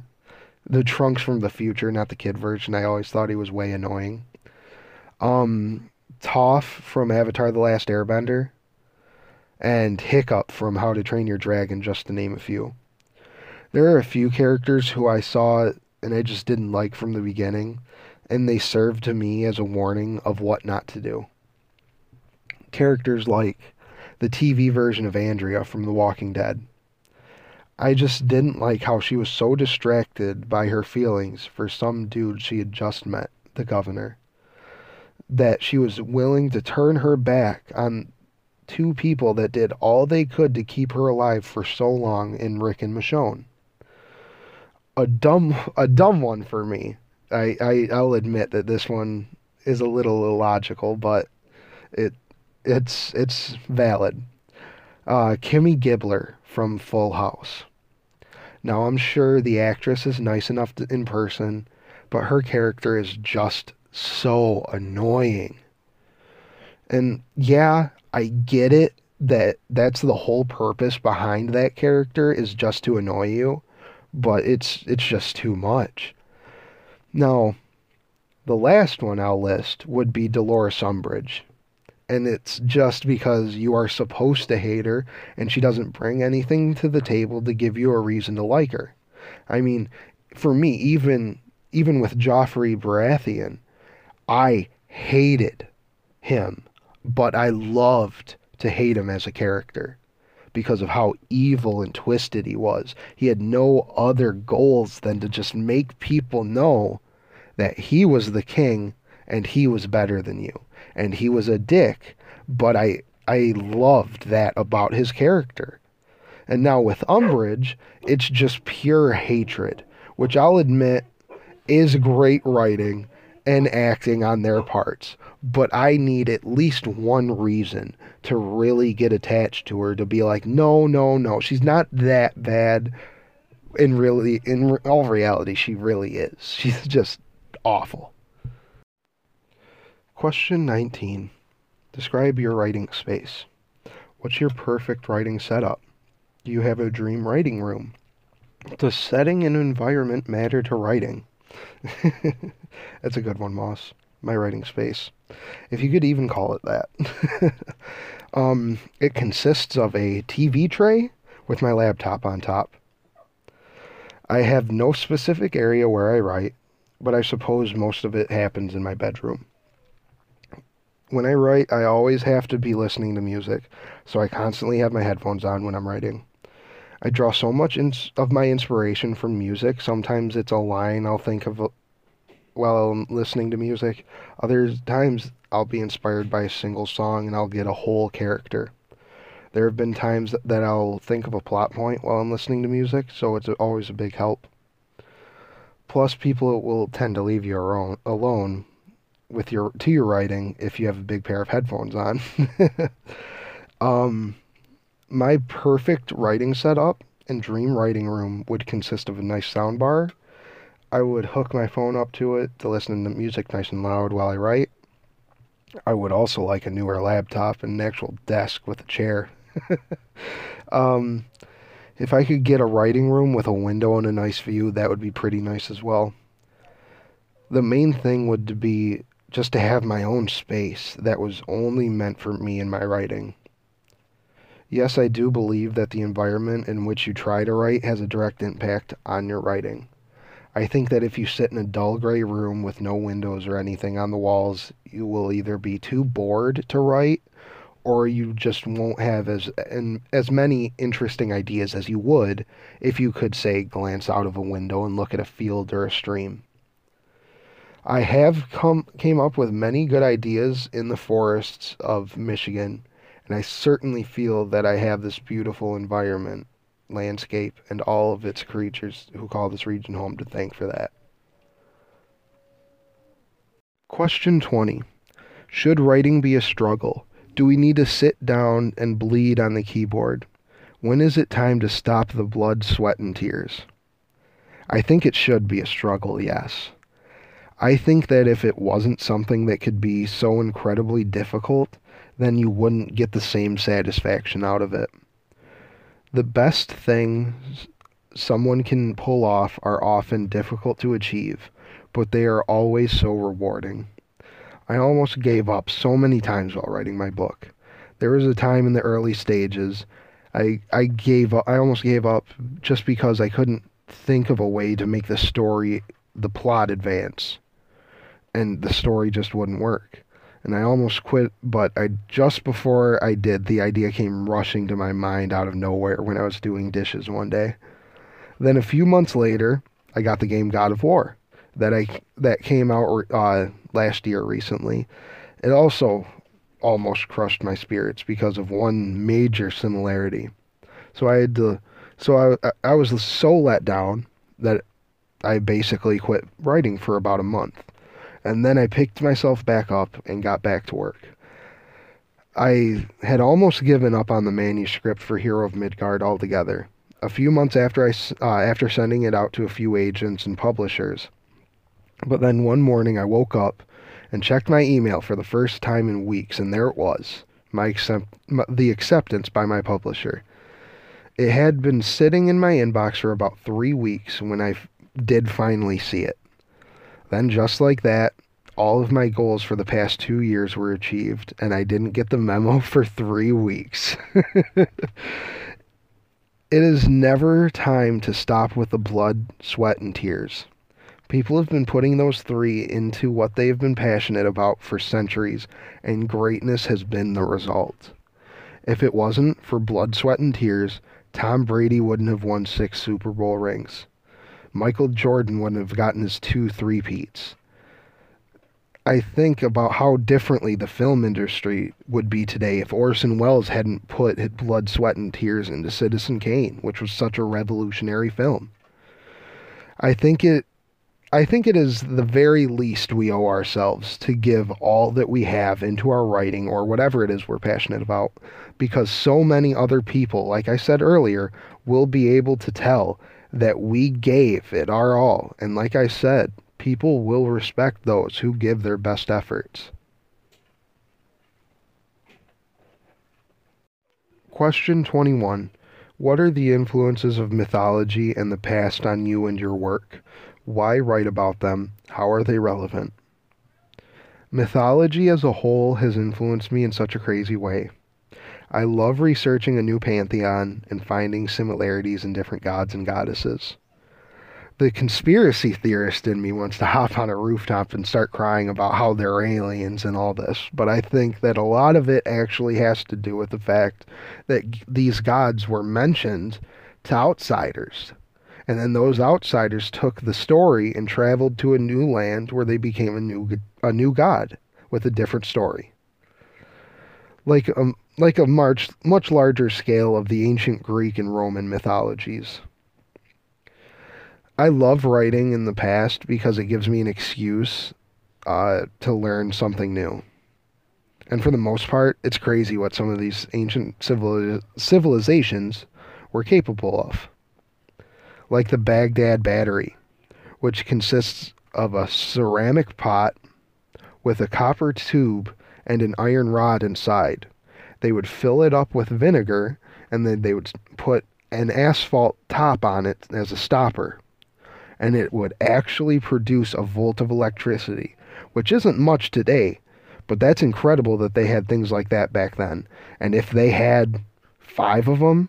the Trunks from the future, not the kid version. I always thought he was way annoying. Um, Toph from Avatar The Last Airbender, and Hiccup from How to Train Your Dragon, just to name a few. There are a few characters who I saw and I just didn't like from the beginning, and they served to me as a warning of what not to do. Characters like the TV version of Andrea from The Walking Dead. I just didn't like how she was so distracted by her feelings for some dude she had just met, the governor that she was willing to turn her back on two people that did all they could to keep her alive for so long in Rick and Michonne. A dumb a dumb one for me. I, I I'll admit that this one is a little illogical, but it it's it's valid. Uh, Kimmy Gibbler from Full House. Now I'm sure the actress is nice enough to, in person, but her character is just so annoying. And yeah, I get it that that's the whole purpose behind that character is just to annoy you, but it's it's just too much. Now, the last one I'll list would be Dolores Umbridge. And it's just because you are supposed to hate her and she doesn't bring anything to the table to give you a reason to like her. I mean, for me, even even with Joffrey Baratheon, I hated him, but I loved to hate him as a character because of how evil and twisted he was. He had no other goals than to just make people know that he was the king and he was better than you. And he was a dick, but I I loved that about his character. And now with Umbridge, it's just pure hatred, which I'll admit is great writing and acting on their parts. But I need at least one reason to really get attached to her to be like, no, no, no, she's not that bad. In really, in all reality, she really is. She's just awful. Question 19. Describe your writing space. What's your perfect writing setup? Do you have a dream writing room? Does setting and environment matter to writing? That's a good one, Moss. My writing space. If you could even call it that. um, it consists of a TV tray with my laptop on top. I have no specific area where I write, but I suppose most of it happens in my bedroom. When I write, I always have to be listening to music, so I constantly have my headphones on when I'm writing. I draw so much of my inspiration from music. Sometimes it's a line I'll think of uh, while I'm listening to music. Other times I'll be inspired by a single song and I'll get a whole character. There have been times that I'll think of a plot point while I'm listening to music, so it's always a big help. Plus, people will tend to leave you alone with your to your writing if you have a big pair of headphones on. um, my perfect writing setup and dream writing room would consist of a nice soundbar. I would hook my phone up to it to listen to music nice and loud while I write. I would also like a newer laptop and an actual desk with a chair. um, if I could get a writing room with a window and a nice view, that would be pretty nice as well. The main thing would be just to have my own space that was only meant for me and my writing. Yes, I do believe that the environment in which you try to write has a direct impact on your writing. I think that if you sit in a dull gray room with no windows or anything on the walls, you will either be too bored to write or you just won't have as and as many interesting ideas as you would if you could say glance out of a window and look at a field or a stream. I have come came up with many good ideas in the forests of Michigan and I certainly feel that I have this beautiful environment, landscape, and all of its creatures who call this region home to thank for that. Question 20. Should writing be a struggle? Do we need to sit down and bleed on the keyboard? When is it time to stop the blood, sweat, and tears? I think it should be a struggle, yes. I think that if it wasn't something that could be so incredibly difficult, then you wouldn't get the same satisfaction out of it. The best things someone can pull off are often difficult to achieve, but they are always so rewarding. I almost gave up so many times while writing my book. There was a time in the early stages I I gave up I almost gave up just because I couldn't think of a way to make the story the plot advance and the story just wouldn't work and I almost quit, but I just before I did, the idea came rushing to my mind out of nowhere when I was doing dishes one day. Then a few months later, I got the game God of War that I that came out uh, last year recently. It also almost crushed my spirits because of one major similarity. So I had to so I I was so let down that I basically quit writing for about a month and then I picked myself back up and got back to work. I had almost given up on the manuscript for Hero of Midgard altogether. A few months after I uh, after sending it out to a few agents and publishers, but then one morning I woke up and checked my email for the first time in weeks, and there it was, my, accept- my the acceptance by my publisher. It had been sitting in my inbox for about three weeks when I f- did finally see it. Then, just like that, all of my goals for the past two years were achieved, and I didn't get the memo for three weeks. it is never time to stop with the blood, sweat, and tears. People have been putting those three into what they've been passionate about for centuries, and greatness has been the result. If it wasn't for blood, sweat, and tears, Tom Brady wouldn't have won six Super Bowl rings. Michael Jordan wouldn't have gotten his two three-peats. I think about how differently the film industry would be today if Orson Welles hadn't put his blood, sweat, and tears into Citizen Kane, which was such a revolutionary film. I think it I think it is the very least we owe ourselves to give all that we have into our writing or whatever it is we're passionate about because so many other people, like I said earlier, will be able to tell that we gave it our all. And like I said, people will respect those who give their best efforts. Question 21. What are the influences of mythology and the past on you and your work? Why write about them? How are they relevant? Mythology as a whole has influenced me in such a crazy way. I love researching a new pantheon and finding similarities in different gods and goddesses. The conspiracy theorist in me wants to hop on a rooftop and start crying about how they're aliens and all this, but I think that a lot of it actually has to do with the fact that these gods were mentioned to outsiders and then those outsiders took the story and traveled to a new land where they became a new a new god with a different story. Like um, like a much much larger scale of the ancient Greek and Roman mythologies. I love writing in the past because it gives me an excuse uh, to learn something new. And for the most part, it's crazy what some of these ancient civil- civilizations were capable of like the Baghdad Battery, which consists of a ceramic pot with a copper tube and an iron rod inside. They would fill it up with vinegar and then they would put an asphalt top on it as a stopper. And it would actually produce a volt of electricity, which isn't much today, but that's incredible that they had things like that back then. And if they had five of them,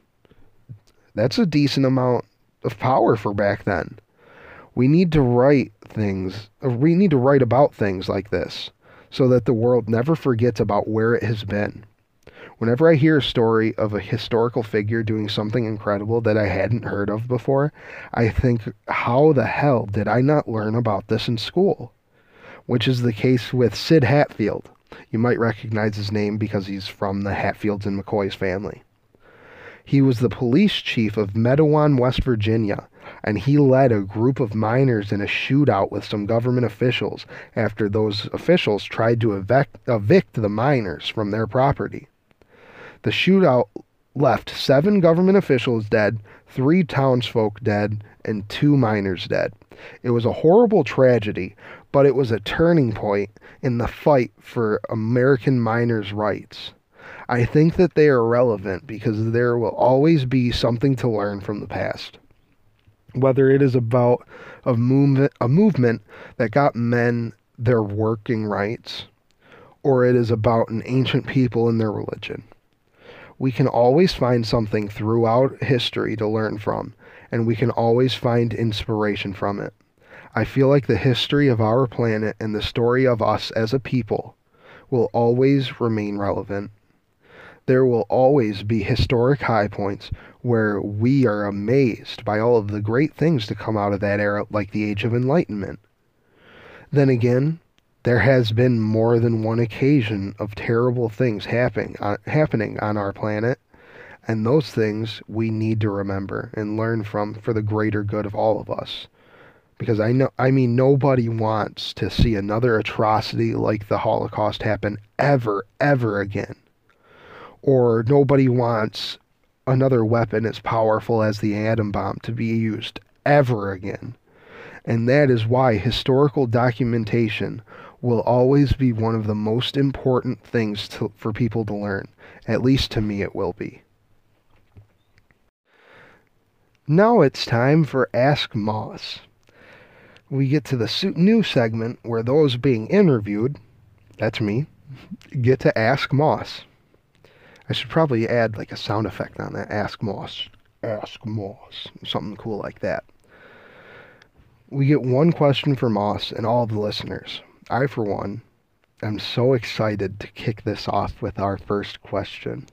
that's a decent amount of power for back then. We need to write things, uh, we need to write about things like this so that the world never forgets about where it has been. Whenever I hear a story of a historical figure doing something incredible that I hadn't heard of before, I think, how the hell did I not learn about this in school? Which is the case with Sid Hatfield. You might recognize his name because he's from the Hatfields and McCoys family. He was the police chief of Matewan, West Virginia, and he led a group of miners in a shootout with some government officials after those officials tried to evict, evict the miners from their property. The shootout left seven government officials dead, three townsfolk dead, and two miners dead. It was a horrible tragedy, but it was a turning point in the fight for American miners' rights. I think that they are relevant because there will always be something to learn from the past. Whether it is about a movement, a movement that got men their working rights, or it is about an ancient people and their religion. We can always find something throughout history to learn from, and we can always find inspiration from it. I feel like the history of our planet and the story of us as a people will always remain relevant there will always be historic high points where we are amazed by all of the great things to come out of that era, like the Age of Enlightenment. Then again, there has been more than one occasion of terrible things happening uh, happening on our planet, and those things we need to remember and learn from for the greater good of all of us. Because I know, I mean, nobody wants to see another atrocity like the Holocaust happen ever, ever again or nobody wants another weapon as powerful as the atom bomb to be used ever again. And that is why historical documentation will always be one of the most important things to, for people to learn. At least to me, it will be. Now it's time for Ask Moss. We get to the new segment where those being interviewed, that's me, get to ask Moss. I should probably add like a sound effect on that. Ask Moss. Ask Moss. Something cool like that. We get one question for Moss and all the listeners. I, for one, am so excited to kick this off with our first question.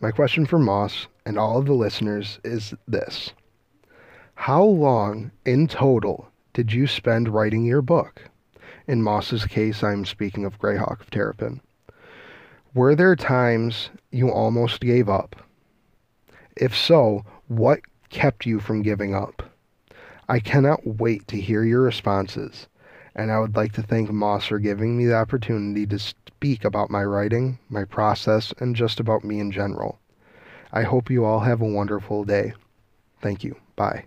My question for Moss and all of the listeners is this How long in total did you spend writing your book? In Moss's case, I'm speaking of Greyhawk of Terrapin. Were there times you almost gave up? If so, what kept you from giving up? I cannot wait to hear your responses, and I would like to thank Moss for giving me the opportunity to speak about my writing, my process, and just about me in general. I hope you all have a wonderful day. Thank you. Bye.